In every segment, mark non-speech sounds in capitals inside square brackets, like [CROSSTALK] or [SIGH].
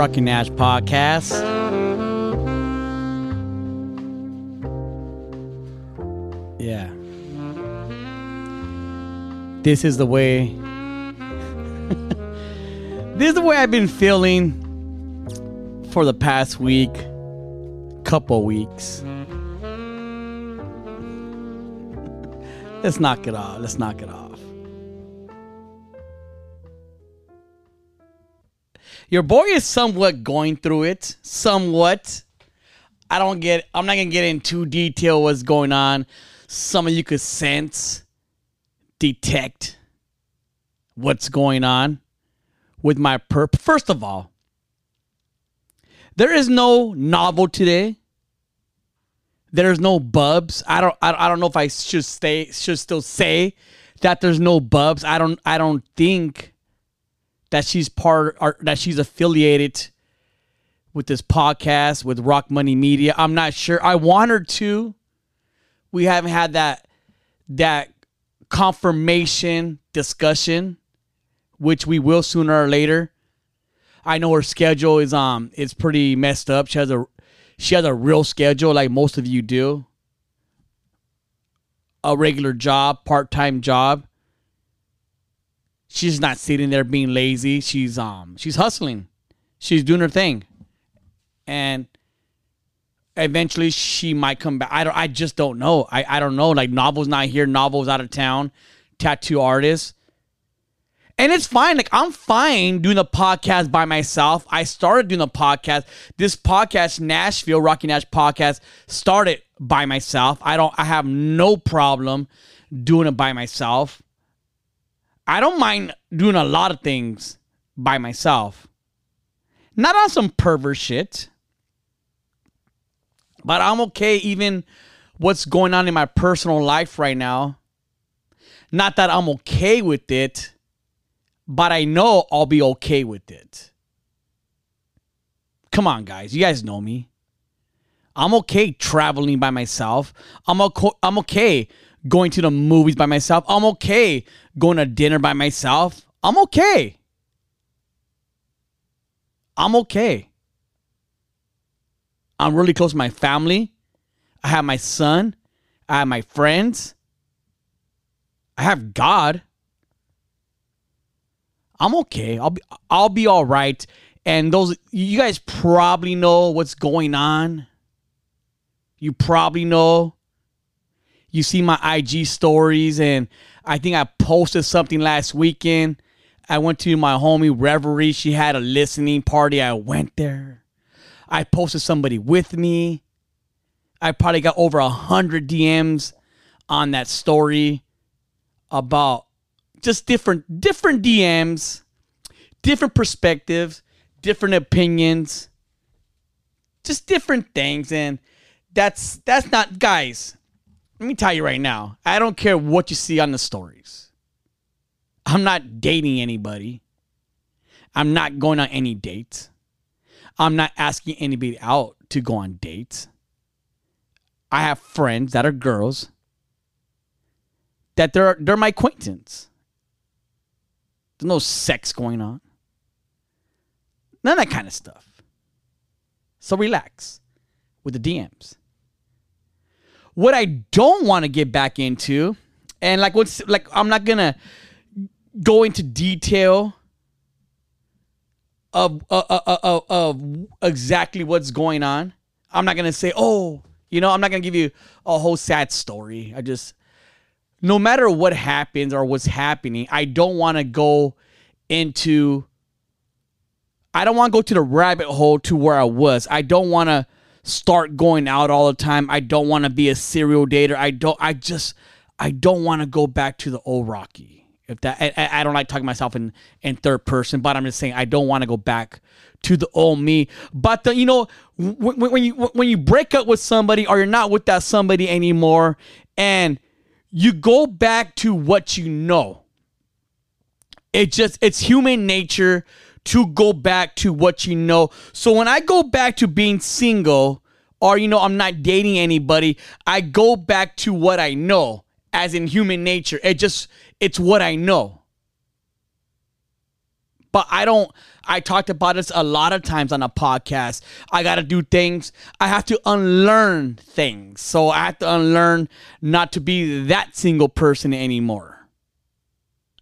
Rocky Nash podcast. Yeah. This is the way. [LAUGHS] this is the way I've been feeling for the past week, couple weeks. [LAUGHS] Let's knock it off. Let's knock it off. Your boy is somewhat going through it. Somewhat. I don't get I'm not gonna get into detail what's going on. Some of you could sense, detect what's going on with my perp. First of all, there is no novel today. There's no bubs. I don't I, I don't know if I should stay should still say that there's no bubs. I don't I don't think that she's part or that she's affiliated with this podcast with Rock Money Media. I'm not sure. I want her to. We haven't had that that confirmation discussion, which we will sooner or later. I know her schedule is um it's pretty messed up. She has a she has a real schedule like most of you do. A regular job, part-time job she's not sitting there being lazy. She's um she's hustling. She's doing her thing. And eventually she might come back. I don't I just don't know. I, I don't know. Like Novel's not here, Novel's out of town, tattoo artist. And it's fine. Like I'm fine doing the podcast by myself. I started doing the podcast. This podcast, Nashville Rocky Nash podcast, started by myself. I don't I have no problem doing it by myself. I don't mind doing a lot of things by myself. Not on some pervert shit. But I'm okay even what's going on in my personal life right now. Not that I'm okay with it, but I know I'll be okay with it. Come on, guys. You guys know me. I'm okay traveling by myself. I'm okay, I'm okay going to the movies by myself. I'm okay going to dinner by myself. I'm okay. I'm okay. I'm really close to my family. I have my son. I have my friends. I have God. I'm okay. I'll be I'll be all right. And those you guys probably know what's going on. You probably know. You see my IG stories and I think I posted something last weekend. I went to my homie Reverie. She had a listening party. I went there. I posted somebody with me. I probably got over a hundred DMs on that story about just different different DMs, different perspectives, different opinions, just different things, and that's that's not guys. Let me tell you right now. I don't care what you see on the stories. I'm not dating anybody. I'm not going on any dates. I'm not asking anybody out to go on dates. I have friends that are girls that they're they're my acquaintance. There's no sex going on. None of that kind of stuff. So relax with the DMs. What I don't want to get back into, and like what's like I'm not gonna go into detail of uh, uh, uh, uh, of exactly what's going on. I'm not gonna say, oh, you know, I'm not gonna give you a whole sad story. I just, no matter what happens or what's happening, I don't want to go into I don't want to go to the rabbit hole to where I was. I don't want to start going out all the time. I don't want to be a serial dater. I don't. I just. I don't want to go back to the old Rocky. If that, I, I don't like talking myself in in third person, but I'm just saying I don't want to go back to the old me. But the, you know, when, when you when you break up with somebody or you're not with that somebody anymore, and you go back to what you know. It just it's human nature to go back to what you know. So when I go back to being single or you know I'm not dating anybody, I go back to what I know as in human nature. It just it's what I know. But I don't I talked about this a lot of times on a podcast. I got to do things. I have to unlearn things. So I have to unlearn not to be that single person anymore.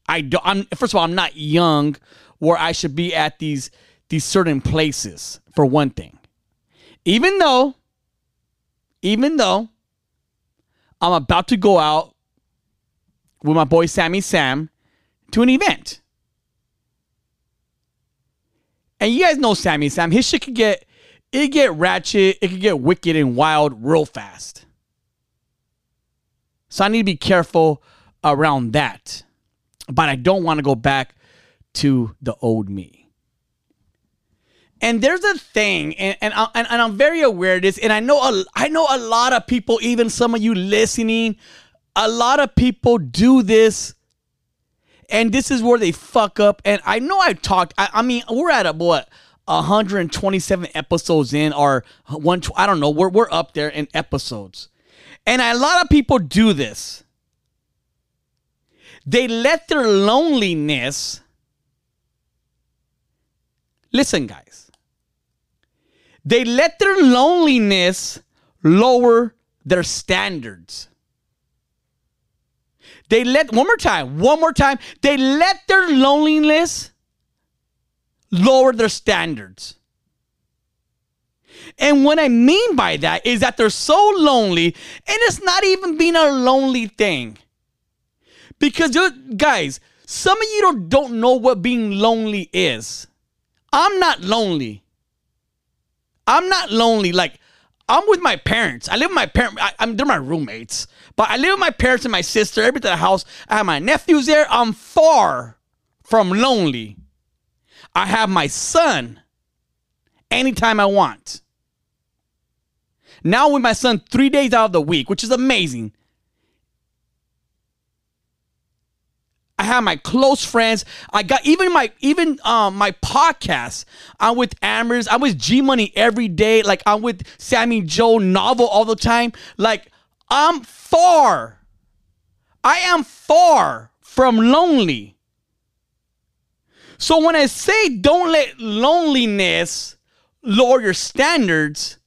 I don't I'm first of all I'm not young where I should be at these these certain places for one thing. Even though even though I'm about to go out with my boy Sammy Sam to an event. And you guys know Sammy Sam. His shit could get it get ratchet, it could get wicked and wild real fast. So I need to be careful around that. But I don't want to go back to the old me. And there's a thing, and, and, I, and, I'm very aware of this, and I know a, I know a lot of people, even some of you listening, a lot of people do this and this is where they fuck up and i know I've talked i, I mean we're at a what 127 episodes in or one i don't know we're, we're up there in episodes and a lot of people do this they let their loneliness listen guys they let their loneliness lower their standards they let, one more time, one more time, they let their loneliness lower their standards. And what I mean by that is that they're so lonely, and it's not even being a lonely thing. Because, guys, some of you don't, don't know what being lonely is. I'm not lonely. I'm not lonely. Like, I'm with my parents. I live with my parents. I'm they're my roommates. But I live with my parents and my sister. At the house. I have my nephews there. I'm far from lonely. I have my son anytime I want. Now with my son three days out of the week, which is amazing. I have my close friends. I got even my even um my podcast. I'm with Amers. I'm with G Money every day. Like I'm with Sammy Joe Novel all the time. Like I'm far. I am far from lonely. So when I say don't let loneliness lower your standards,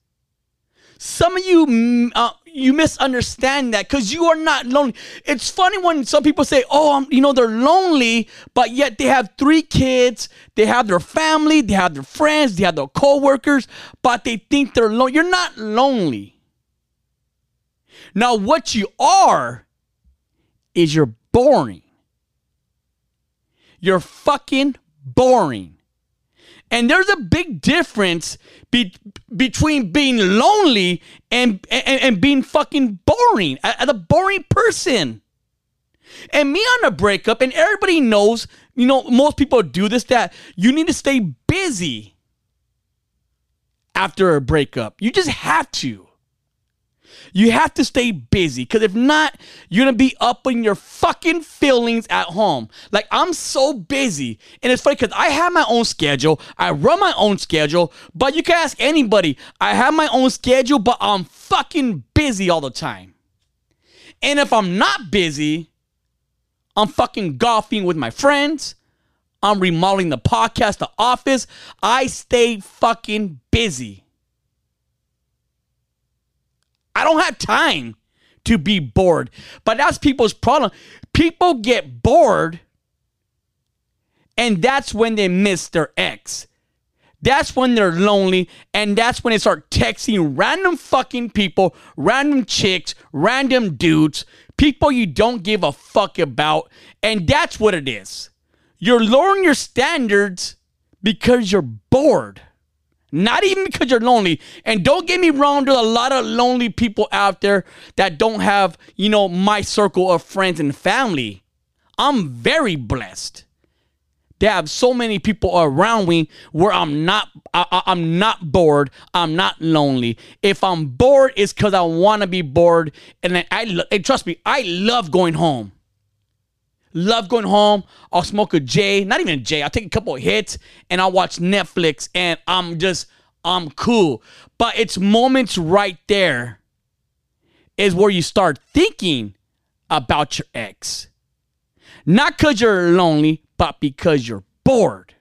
some of you uh, you misunderstand that because you are not lonely. It's funny when some people say, "Oh, I'm, you know, they're lonely," but yet they have three kids, they have their family, they have their friends, they have their coworkers, but they think they're lonely. You're not lonely. Now, what you are is you're boring. You're fucking boring. And there's a big difference be, between being lonely and, and, and being fucking boring, a, a boring person. And me on a breakup, and everybody knows, you know, most people do this, that you need to stay busy after a breakup. You just have to. You have to stay busy because if not, you're gonna be up in your fucking feelings at home. Like I'm so busy, and it's funny because I have my own schedule. I run my own schedule, but you can ask anybody. I have my own schedule, but I'm fucking busy all the time. And if I'm not busy, I'm fucking golfing with my friends. I'm remodeling the podcast, the office. I stay fucking busy. I don't have time to be bored. But that's people's problem. People get bored, and that's when they miss their ex. That's when they're lonely, and that's when they start texting random fucking people, random chicks, random dudes, people you don't give a fuck about, and that's what it is. You're lowering your standards because you're bored. Not even because you're lonely. And don't get me wrong, there's a lot of lonely people out there that don't have, you know, my circle of friends and family. I'm very blessed. They have so many people around me where I'm not I, am not bored. I'm not lonely. If I'm bored, it's because I want to be bored. And I, I and trust me, I love going home. Love going home. I'll smoke a J, not even a J. I'll take a couple of hits and I'll watch Netflix and I'm just, I'm cool. But it's moments right there is where you start thinking about your ex. Not because you're lonely, but because you're bored.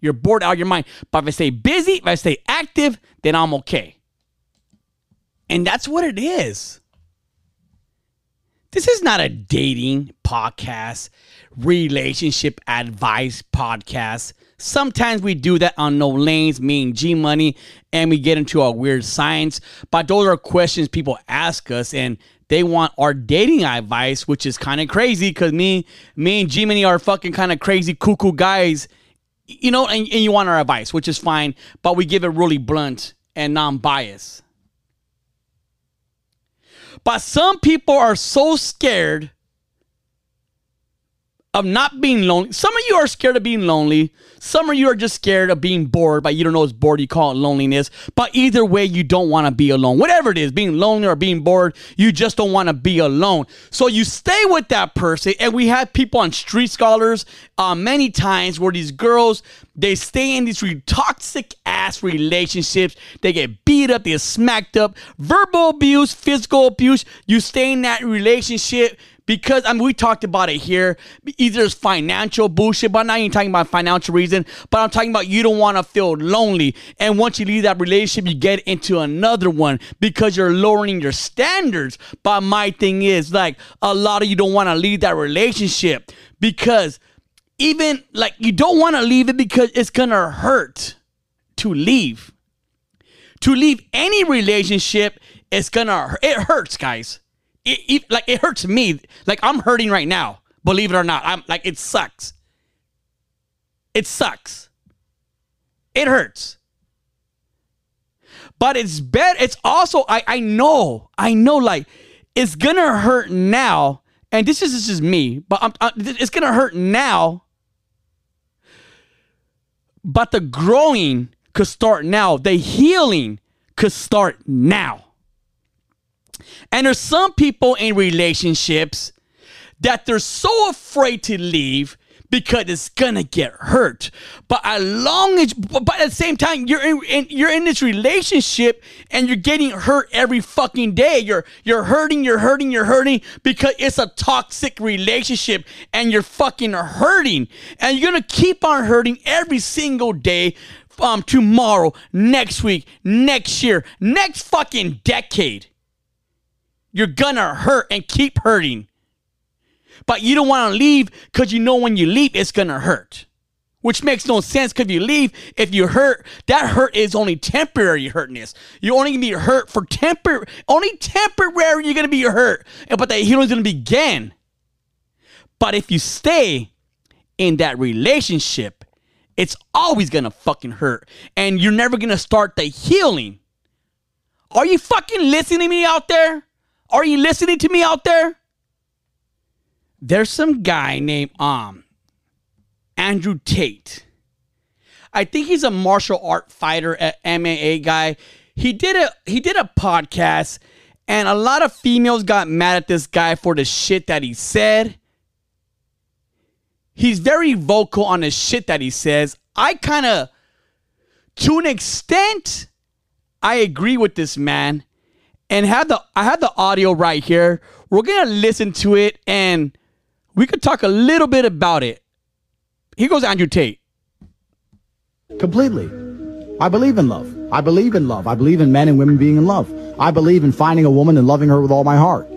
You're bored out of your mind. But if I stay busy, if I stay active, then I'm okay. And that's what it is. This is not a dating podcast, relationship advice podcast. Sometimes we do that on No Lames, me and G Money, and we get into our weird science. But those are questions people ask us, and they want our dating advice, which is kind of crazy because me, me and G Money are fucking kind of crazy, cuckoo guys, you know, and, and you want our advice, which is fine, but we give it really blunt and non biased. But some people are so scared of not being lonely. Some of you are scared of being lonely. Some of you are just scared of being bored, but you don't know it's bored. You call it loneliness. But either way, you don't want to be alone. Whatever it is, being lonely or being bored, you just don't want to be alone. So you stay with that person. And we have people on Street Scholars uh, many times where these girls, they stay in these toxic ass relationships. They get beat up, they get smacked up, verbal abuse, physical abuse. You stay in that relationship because I mean we talked about it here. Either it's financial bullshit, but I'm not even talking about financial reason, but I'm talking about you don't want to feel lonely. And once you leave that relationship, you get into another one because you're lowering your standards. But my thing is like a lot of you don't want to leave that relationship because even like you don't want to leave it because it's gonna hurt to leave. To leave any relationship, it's gonna it hurts, guys it, it, like it hurts me. Like I'm hurting right now. Believe it or not, I'm like it sucks. It sucks. It hurts. But it's better. It's also I I know I know like it's gonna hurt now, and this is this is me. But I'm, uh, I'm it's gonna hurt now. But the growing could start now. The healing could start now. And there's some people in relationships that they're so afraid to leave because it's gonna get hurt. But as long as, but at the same time, you're in, in, you're in this relationship and you're getting hurt every fucking day. You're you're hurting, you're hurting, you're hurting because it's a toxic relationship and you're fucking hurting, and you're gonna keep on hurting every single day. Um, tomorrow, next week, next year, next fucking decade. You're gonna hurt and keep hurting. But you don't wanna leave because you know when you leave, it's gonna hurt. Which makes no sense because you leave, if you hurt, that hurt is only temporary hurtness. You're only gonna be hurt for temporary, only temporary you're gonna be hurt. But the healing's gonna begin. But if you stay in that relationship, it's always gonna fucking hurt. And you're never gonna start the healing. Are you fucking listening to me out there? Are you listening to me out there? There's some guy named um Andrew Tate. I think he's a martial art fighter, a MMA guy. He did a he did a podcast and a lot of females got mad at this guy for the shit that he said. He's very vocal on the shit that he says. I kind of to an extent I agree with this man and had the I had the audio right here. We're gonna listen to it and we could talk a little bit about it. Here goes Andrew Tate. Completely. I believe in love. I believe in love. I believe in men and women being in love. I believe in finding a woman and loving her with all my heart.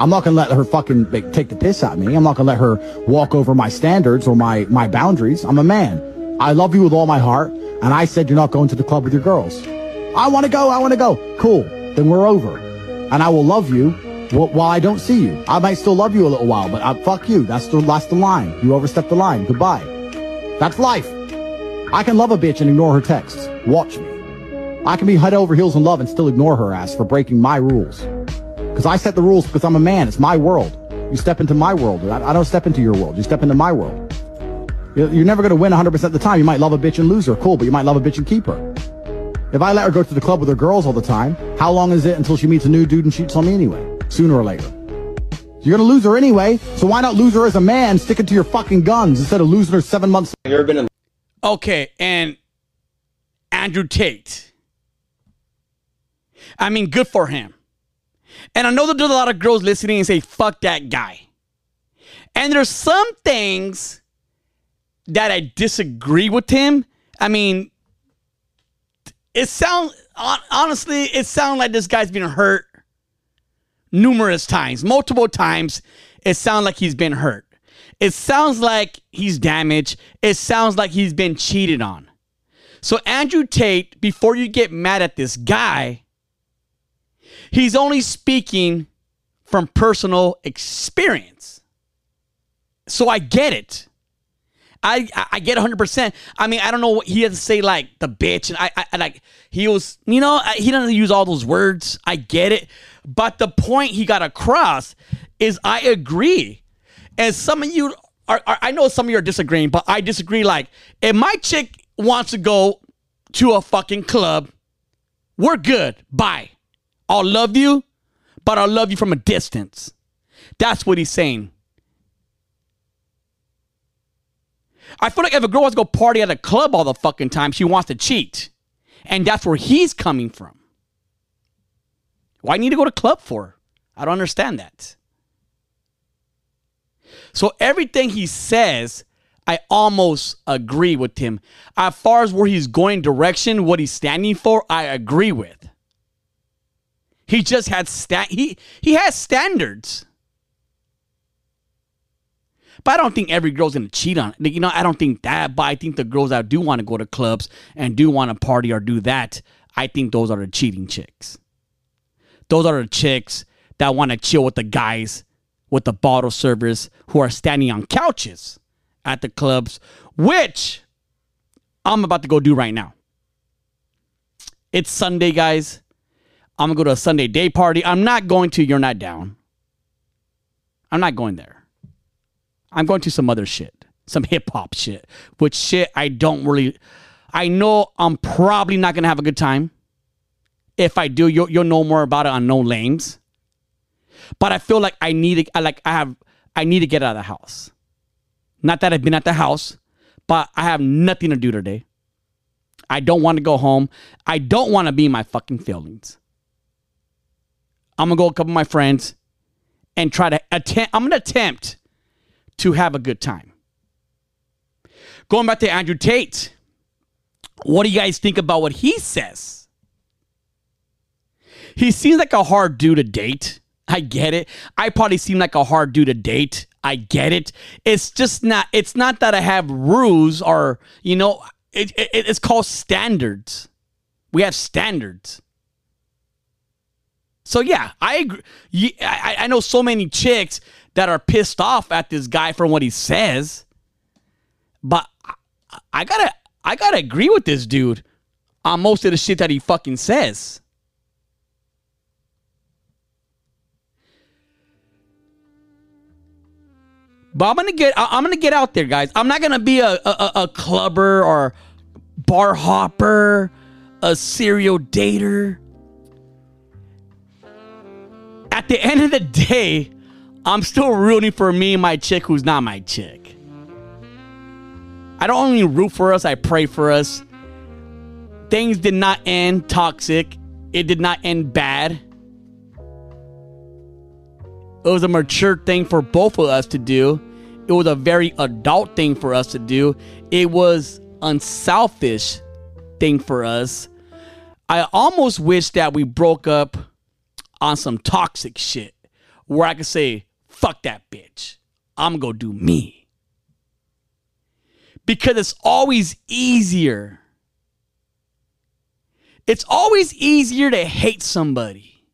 I'm not gonna let her fucking take the piss out of me. I'm not gonna let her walk over my standards or my, my boundaries. I'm a man. I love you with all my heart. And I said you're not going to the club with your girls. I want to go. I want to go. Cool then we're over. And I will love you while I don't see you. I might still love you a little while, but I, fuck you. That's the, that's the line. You overstepped the line. Goodbye. That's life. I can love a bitch and ignore her texts. Watch me. I can be head over heels in love and still ignore her ass for breaking my rules. Because I set the rules because I'm a man. It's my world. You step into my world. I, I don't step into your world. You step into my world. You're never going to win 100% of the time. You might love a bitch and lose her. Cool, but you might love a bitch and keep her. If I let her go to the club with her girls all the time, how long is it until she meets a new dude and cheats on me anyway? Sooner or later. You're gonna lose her anyway, so why not lose her as a man, sticking to your fucking guns instead of losing her seven months You ever been in Okay, and Andrew Tate. I mean, good for him. And I know that there's a lot of girls listening and say, fuck that guy. And there's some things that I disagree with him. I mean, it sounds, honestly, it sounds like this guy's been hurt numerous times, multiple times. It sounds like he's been hurt. It sounds like he's damaged. It sounds like he's been cheated on. So, Andrew Tate, before you get mad at this guy, he's only speaking from personal experience. So, I get it. I, I get 100%. I mean, I don't know what he had to say, like the bitch. And I, I like, he was, you know, he doesn't use all those words. I get it. But the point he got across is I agree. And some of you are, are I know some of you are disagreeing, but I disagree. Like, if my chick wants to go to a fucking club, we're good. Bye. I'll love you, but I'll love you from a distance. That's what he's saying. I feel like if a girl wants to go party at a club all the fucking time, she wants to cheat. And that's where he's coming from. Why need to go to club for? I don't understand that. So everything he says, I almost agree with him. As far as where he's going direction, what he's standing for, I agree with. He just had sta- he he has standards. But I don't think every girl's gonna cheat on it. You know, I don't think that. But I think the girls that do want to go to clubs and do want to party or do that, I think those are the cheating chicks. Those are the chicks that want to chill with the guys with the bottle servers who are standing on couches at the clubs, which I'm about to go do right now. It's Sunday, guys. I'm gonna go to a Sunday day party. I'm not going to You're Not Down. I'm not going there. I'm going to some other shit, some hip hop shit, which shit I don't really. I know I'm probably not gonna have a good time. If I do, you'll, you'll know more about it on No Lames. But I feel like I need to, like I have, I need to get out of the house. Not that I've been at the house, but I have nothing to do today. I don't want to go home. I don't want to be my fucking feelings. I'm gonna go with a couple of my friends and try to attempt. I'm gonna attempt to have a good time. Going back to Andrew Tate, what do you guys think about what he says? He seems like a hard dude to date. I get it. I probably seem like a hard dude to date. I get it. It's just not. It's not that I have rules or you know. It, it, it's called standards. We have standards. So yeah, I agree. I, I know so many chicks that are pissed off at this guy for what he says. But I, gotta I gotta agree with this dude on most of the shit that he fucking says. But I'm gonna get I'm gonna get out there, guys. I'm not gonna be a a, a clubber or bar hopper, a serial dater. At the end of the day, I'm still rooting for me and my chick who's not my chick. I don't only root for us, I pray for us. Things did not end toxic, it did not end bad. It was a mature thing for both of us to do. It was a very adult thing for us to do. It was unselfish thing for us. I almost wish that we broke up on some toxic shit where I could say, fuck that bitch. I'm gonna do me. Because it's always easier. It's always easier to hate somebody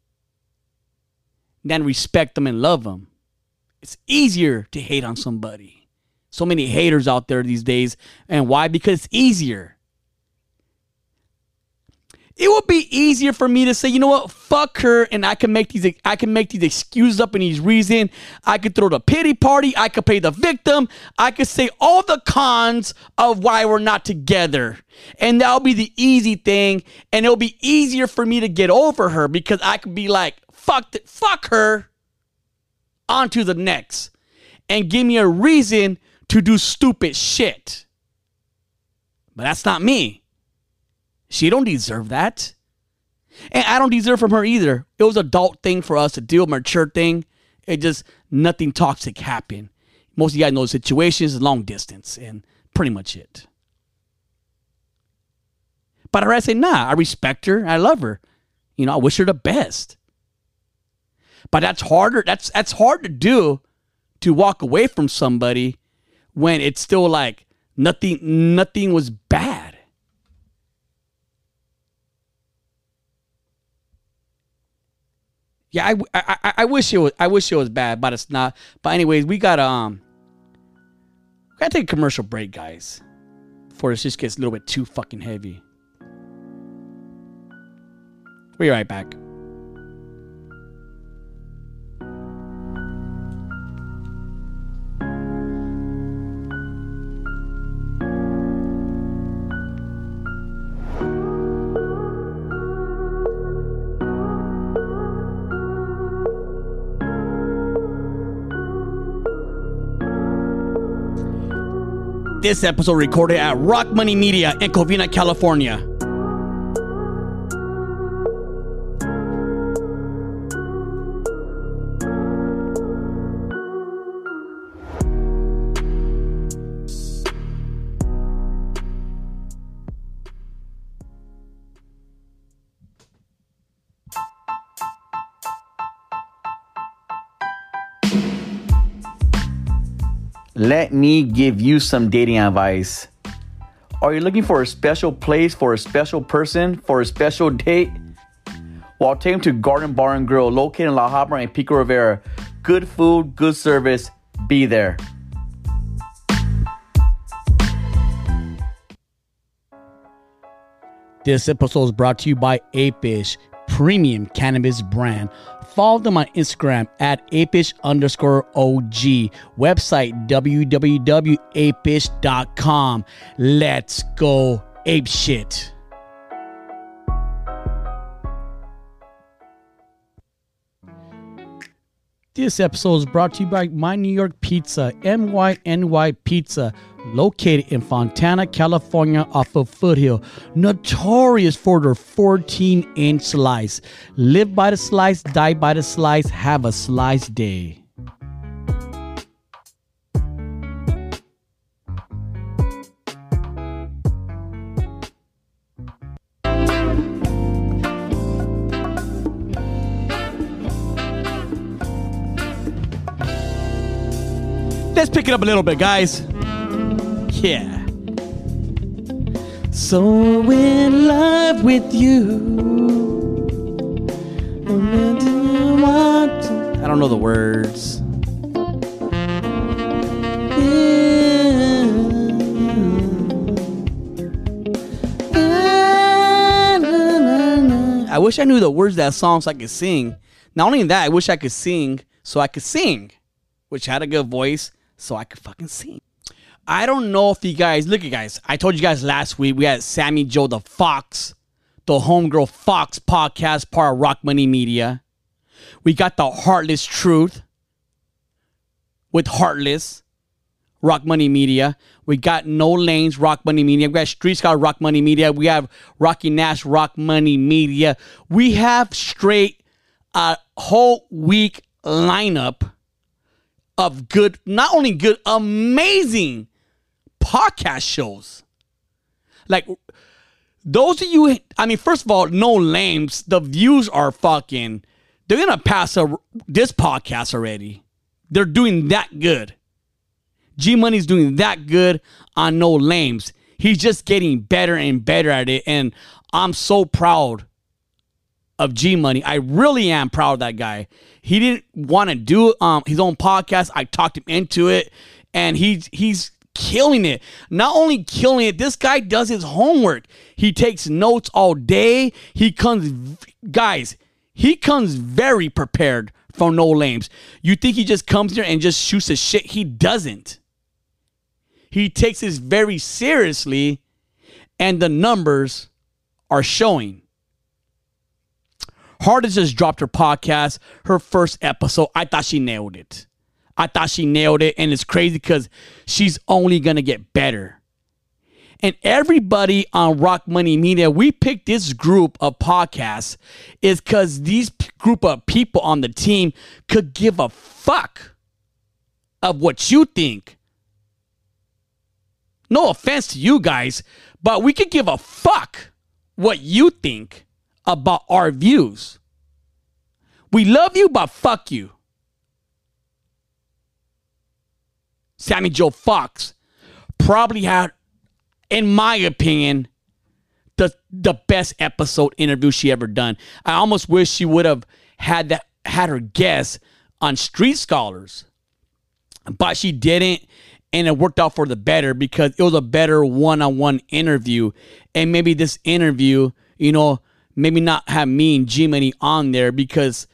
than respect them and love them. It's easier to hate on somebody So many haters out there these days. And why? Because it's easier. It would be easier for me to say, you know what, fuck her, and I can make these I can make these excuses up and these reasons. I could throw the pity party, I could play the victim, I could say all the cons of why we're not together. And that'll be the easy thing, and it'll be easier for me to get over her because I could be like, fuck th- fuck her. On to the next. And give me a reason to do stupid shit. But that's not me. She don't deserve that. And I don't deserve from her either. It was adult thing for us to do, a mature thing. It just nothing toxic happened. Most of you guys know the situation is long distance and pretty much it. But I say, nah, I respect her. I love her. You know, I wish her the best. But that's harder. That's that's hard to do to walk away from somebody when it's still like nothing nothing was bad. Yeah, I, I, I wish it was I wish it was bad, but it's not. But anyways, we got um we gotta take a commercial break, guys. Before this just gets a little bit too fucking heavy. We'll be right back. This episode recorded at Rock Money Media in Covina, California. Let me give you some dating advice. Are you looking for a special place for a special person for a special date? Well, take them to Garden Bar and Grill, located in La Habra and Pico Rivera. Good food, good service. Be there. This episode is brought to you by Apish, premium cannabis brand. Follow them on Instagram at apish underscore OG. Website www.apish.com. Let's go ape shit. This episode is brought to you by My New York Pizza, MYNY Pizza, located in Fontana, California, off of Foothill. Notorious for their 14 inch slice. Live by the slice, die by the slice, have a slice day. Let's pick it up a little bit, guys. Yeah. So in love with you. I don't know the words. I wish I knew the words that song so I could sing. Not only that, I wish I could sing so I could sing, which had a good voice so I could fucking sing. I don't know if you guys look at guys. I told you guys last week we had Sammy Joe the Fox, the Homegirl Fox podcast, part of Rock Money Media. We got the Heartless Truth with Heartless, Rock Money Media. We got No Lames, Rock Money Media. We got Street Scholars, Rock Money Media. We have Rocky Nash, Rock Money Media. We have straight a whole week lineup of good, not only good, amazing podcast shows. Like those of you, I mean, first of all, no lames. The views are fucking. They're gonna pass a, this podcast already. They're doing that good. G Money's doing that good on no lames. He's just getting better and better at it, and I'm so proud of G Money. I really am proud of that guy. He didn't want to do um, his own podcast. I talked him into it, and he's he's killing it. Not only killing it, this guy does his homework. He takes notes all day. He comes, guys, he comes very prepared for no lames. You think he just comes here and just shoots a shit? He doesn't. He takes this very seriously, and the numbers are showing. Heartless just dropped her podcast, her first episode. I thought she nailed it. I thought she nailed it, and it's crazy because she's only gonna get better. And everybody on Rock Money Media, we picked this group of podcasts is because these p- group of people on the team could give a fuck of what you think. No offense to you guys, but we could give a fuck what you think about our views. We love you, but fuck you. Sammy Joe Fox probably had, in my opinion, the the best episode interview she ever done. I almost wish she would have had that had her guest on Street Scholars, but she didn't, and it worked out for the better because it was a better one-on-one interview, and maybe this interview, you know, maybe not have me and G Money on there because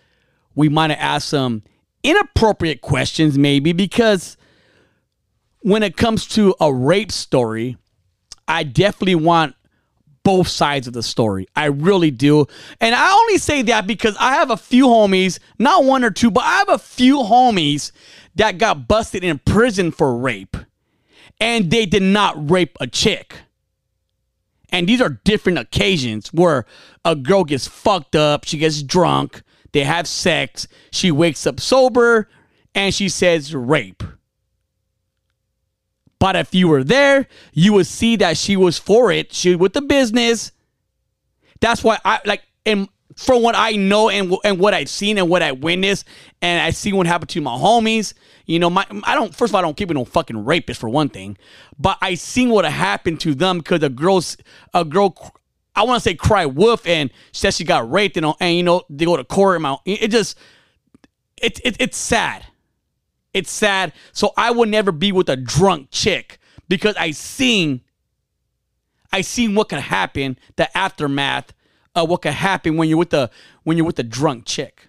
we might have asked some inappropriate questions, maybe because when it comes to a rape story, I definitely want both sides of the story. I really do. And I only say that because I have a few homies, not one or two, but I have a few homies that got busted in prison for rape. And they did not rape a chick. And these are different occasions where a girl gets fucked up, she gets drunk, they have sex, she wakes up sober, and she says rape. But if you were there, you would see that she was for it. She with the business. That's why I like and from what I know and and what I've seen and what I witnessed, and I see what happened to my homies. You know, my I don't. First of all, I don't keep it no fucking rapist for one thing, but I seen what happened to them because a girl's a girl. I want to say cry wolf and said she got raped and and you know they go to court. And it just it, it it's sad. It's sad. So I will never be with a drunk chick because I seen I seen what could happen, the aftermath of what could happen when you're with the when you're with a drunk chick.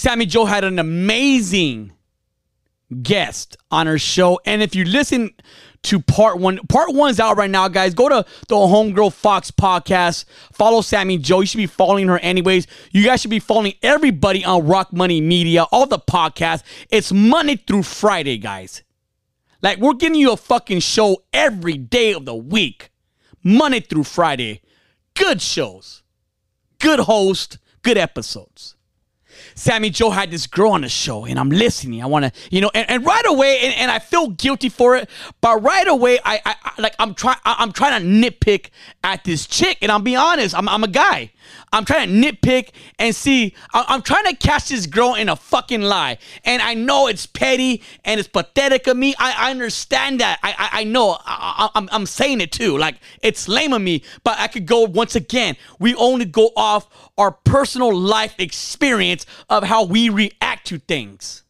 Sammy Joe had an amazing guest on her show. And if you listen to part one, part one's out right now, guys. Go to the Homegirl Fox podcast. Follow Sammy Joe. You should be following her anyways. You guys should be following everybody on Rock Money Media, all the podcasts. It's Monday through Friday, guys. Like we're giving you a fucking show every day of the week, Monday through Friday. Good shows, good host, good episodes. Sammy Joe had this girl on the show, and I'm listening. I want to, you know, and, and right away, and, and, I feel guilty for it, but right away, I, I, I like I'm trying, I'm trying to nitpick at this chick, and I'll be honest, I'm, I'm a guy. I'm trying to nitpick and see. I, am trying to catch this girl in a fucking lie, and I know it's petty and it's pathetic of me. I, I understand that. I, I, I know. I, I'm, I'm saying it too. Like it's lame of me, but I could go once again. We only go off our personal life experience of how we react to things.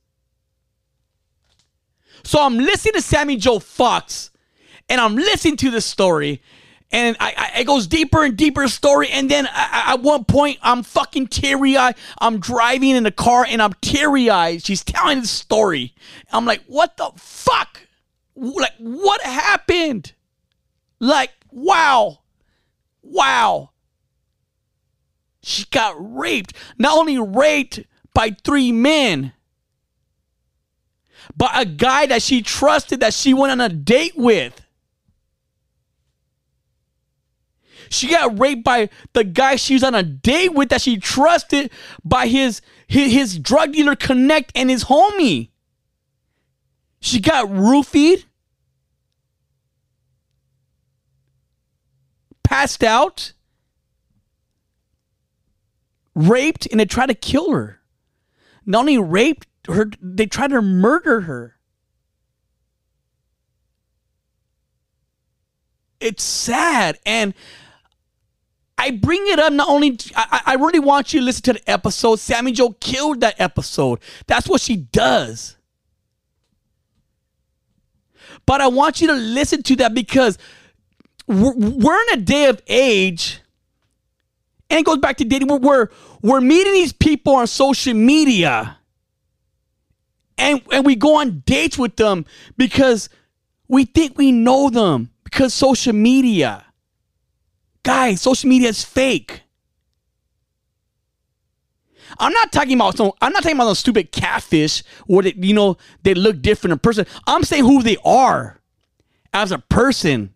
So I'm listening to Sammy Joe Fox, and I'm listening to the story, and I, I, it goes deeper and deeper story. And then I, at one point, I'm fucking teary eyed. I'm driving in the car and I'm teary eyed. She's telling the story. I'm like, what the fuck? Like, what happened? Like, wow. Wow. She got raped. Not only raped by three men, but a guy that she trusted that she went on a date with. She got raped by the guy she was on a date with that she trusted by his, his, his drug dealer connect and his homie. She got roofied, passed out, raped, and they tried to kill her. Not only raped her, they tried to murder her. It's sad. And I bring it up not only, I, I really want you to listen to the episode. Sammy Joe killed that episode. That's what she does. But I want you to listen to that because we're, we're in a day of age, and it goes back to dating. We're, we're, meeting these people on social media, and, and we go on dates with them because we think we know them because social media. Guys, social media is fake. I'm not talking about some. I'm not talking about those stupid catfish where they, you know, they look different in person. I'm saying who they are as a person.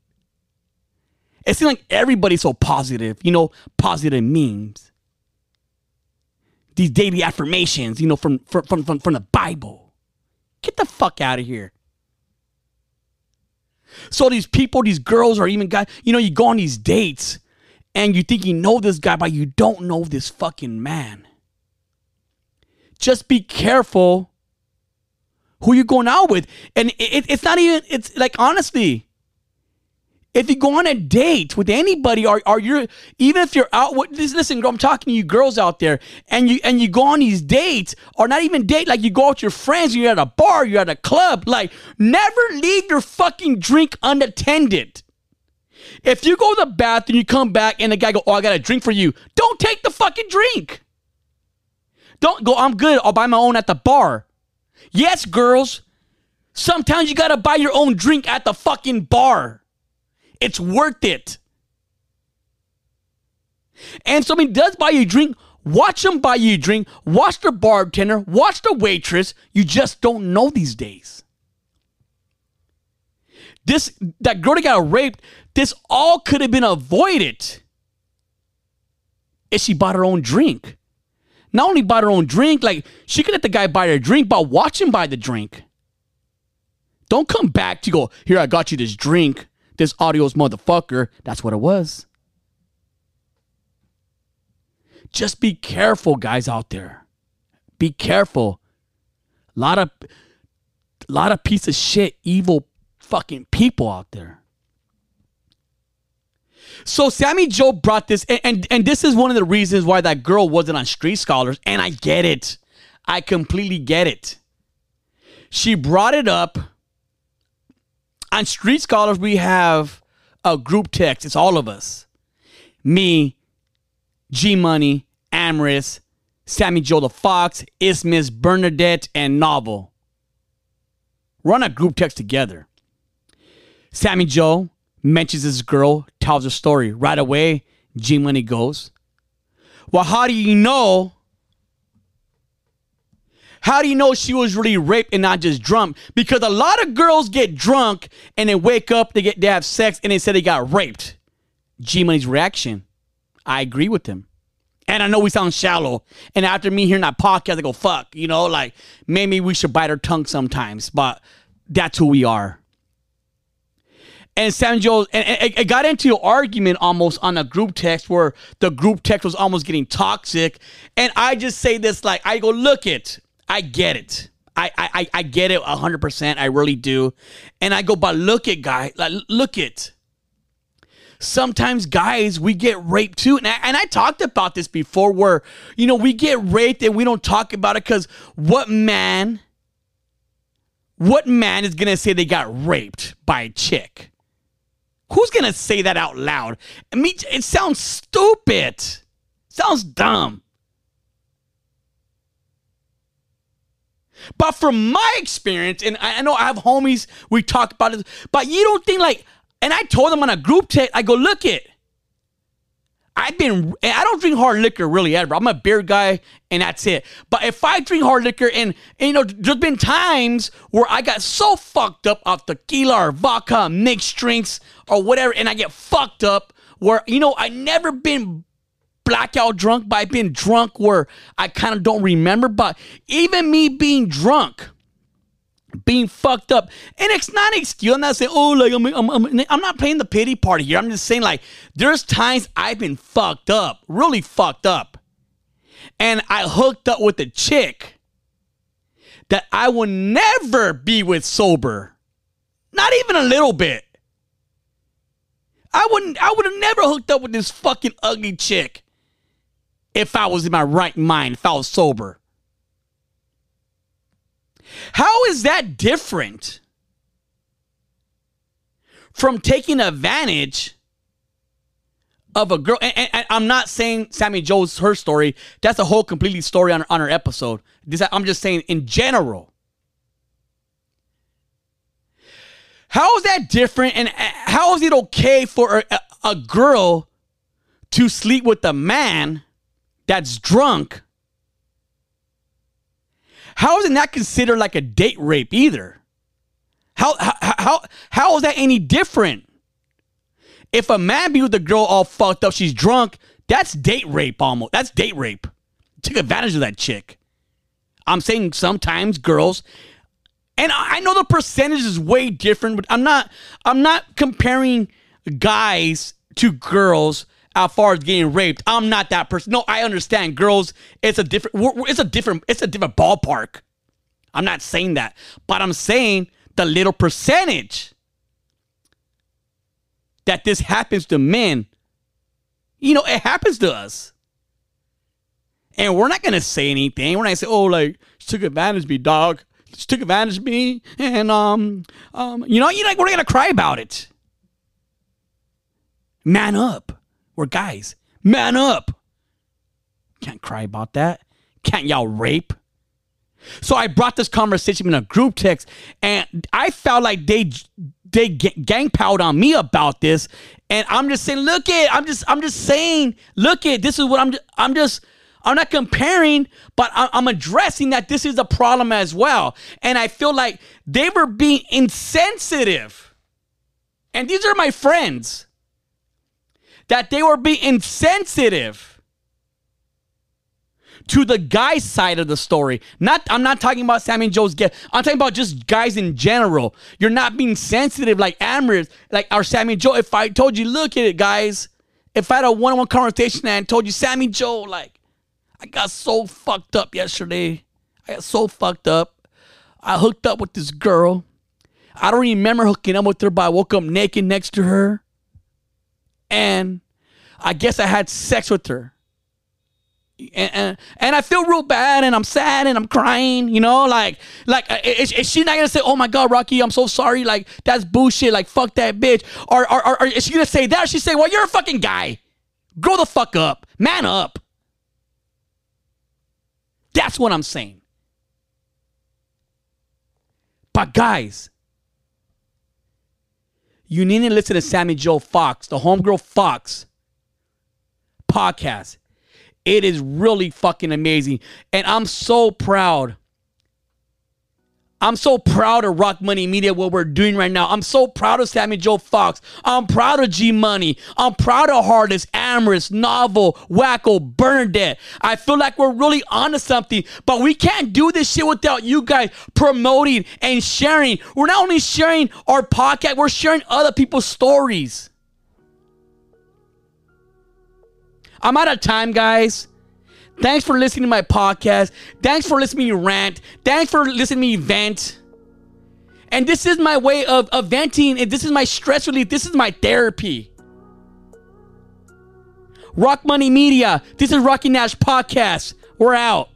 It seems like everybody's so positive, you know, positive memes. These daily affirmations, you know, from from from from the Bible. Get the fuck out of here. So these people, these girls, or even guys, you know, you go on these dates and you think you know this guy, but you don't know this fucking man. Just be careful who you're going out with. And it, it's not even, it's like, honestly, if you go on a date with anybody or, or you're even if you're out with listen i'm talking to you girls out there and you and you go on these dates or not even date like you go out with your friends you're at a bar you're at a club like never leave your fucking drink unattended. If you go to the bathroom you come back and the guy go oh i got a drink for you don't take the fucking drink. Don't go i'm good i'll buy my own at the bar. Yes girls sometimes you gotta buy your own drink at the fucking bar it's worth it. And somebody does buy you a drink, watch them buy you a drink, watch the bartender, watch the waitress. You just don't know these days. This that girl that got raped, this all could have been avoided if she bought her own drink. Not only bought her own drink, like she could let the guy buy her drink, but watch him buy the drink. Don't come back to go, here, I got you this drink this audio's motherfucker. That's what it was. Just be careful, guys out there. Be careful. A lot of a lot of piece of shit, evil fucking people out there. So Sammy Joe brought this, and, and, and this is one of the reasons why that girl wasn't on Street Scholars, and I get it. I completely get it. She brought it up on Street Scholars, we have a group text. It's all of us. Me, G Money, Amorous, Sammy Joe the Fox, Isthmus, Bernadette, and Novel. Run a group text together. Sammy Joe mentions this girl, tells a story. Right away, G Money goes, Well, how do you know how do you know she was really raped and not just drunk? Because a lot of girls get drunk and they wake up, they get they have sex, and they say they got raped. G Money's reaction. I agree with him. And I know we sound shallow. And after me hearing that podcast, I go, fuck, you know, like maybe we should bite our tongue sometimes, but that's who we are. And Sam Joe, and, and it got into an argument almost on a group text where the group text was almost getting toxic. And I just say this like, I go, look it, I get it. I, I, I get it 100%. I really do. And I go, but look at guy, like, look at. Sometimes guys, we get raped too. And I, and I talked about this before where, you know, we get raped and we don't talk about it because what man, what man is going to say they got raped by a chick? Who's going to say that out loud? I mean, it sounds stupid. sounds dumb. But from my experience, and I know I have homies, we talk about it, but you don't think like, and I told them on a group text, I go, look it. I've been, I don't drink hard liquor really ever. I'm a beer guy and that's it. But if I drink hard liquor and, and you know, there's been times where I got so fucked up off tequila or vodka, mixed drinks or whatever, and I get fucked up where, you know, I never been blackout drunk, I've been drunk where I kind of don't remember. But even me being drunk, being fucked up, and it's not an excuse. I'm not saying, oh, like I'm, I'm, I'm, I'm not playing the pity party here. I'm just saying, like, there's times I've been fucked up, really fucked up, and I hooked up with a chick that I will never be with sober, not even a little bit. I wouldn't. I would have never hooked up with this fucking ugly chick if I was in my right mind, if I was sober. How is that different from taking advantage of a girl. And, and- I'm not saying Sammy Joe's her story. That's a whole completely story on, on her episode. This I'm just saying in general. How is that different? And how is it okay for a, a girl to sleep with a man that's drunk? How is it not considered like a date rape either? How how how, how is that any different? If a man be with a girl all fucked up, she's drunk, that's date rape almost. That's date rape. Took advantage of that chick. I'm saying sometimes girls and I know the percentage is way different, but I'm not I'm not comparing guys to girls as far as getting raped. I'm not that person. No, I understand girls. It's a different. we're- we're- It's a different. It's a different ballpark. I'm not saying that, but I'm saying the little percentage that this happens to men. You know, it happens to us. And we're not gonna say anything. We're not gonna say, "Oh, like she took advantage of me, dog. She took advantage of me," and um, um, you know, you like we're not gonna cry about it. Man up. We're guys. Man up. Can't cry about that. Can't y'all rape? So I brought this conversation in a group text, and I felt like they they gang piled on me about this, and I'm just saying, look it, I'm just I'm just saying, look it, this is what I'm I'm just I'm not comparing, but I'm addressing that this is a problem as well, and I feel like they were being insensitive, and these are my friends, that they were being insensitive to the guy's side of the story. Not I'm not talking about Sammy and Joe's get. I'm talking about just guys in general. You're not being sensitive like Amber, like our Sammy Joe. If I told you, look at it, guys. If I had a one-on-one conversation and told you, Sammy Joe, like, I got so fucked up yesterday. I got so fucked up. I hooked up with this girl. I don't remember hooking up with her, but I woke up naked next to her. And I guess I had sex with her and, and, and I feel real bad and I'm sad and I'm crying, you know, like like uh, is, is she not gonna say, "Oh my God, Rocky, I'm so sorry," like that's bullshit, like fuck that bitch, or or, or, or is she gonna say that? Or she say, "Well, you're a fucking guy, grow the fuck up, man up." That's what I'm saying. But guys, you need to listen to Sammy Joe Fox, the homegirl Fox podcast. It is really fucking amazing. And I'm so proud. I'm so proud of Rock Money Media, what we're doing right now. I'm so proud of Sammy Joe Fox. I'm proud of G Money. I'm proud of Heartless, Amorous, Novel, Wacko, Bernadette. I feel like we're really onto something, but we can't do this shit without you guys promoting and sharing. We're not only sharing our podcast, we're sharing other people's stories. I'm out of time, guys. Thanks for listening to my podcast. Thanks for listening to me rant. Thanks for listening to me vent. And this is my way of, of venting, and this is my stress relief. This is my therapy. Rock Money Media. This is Rocky Nash Podcast. We're out.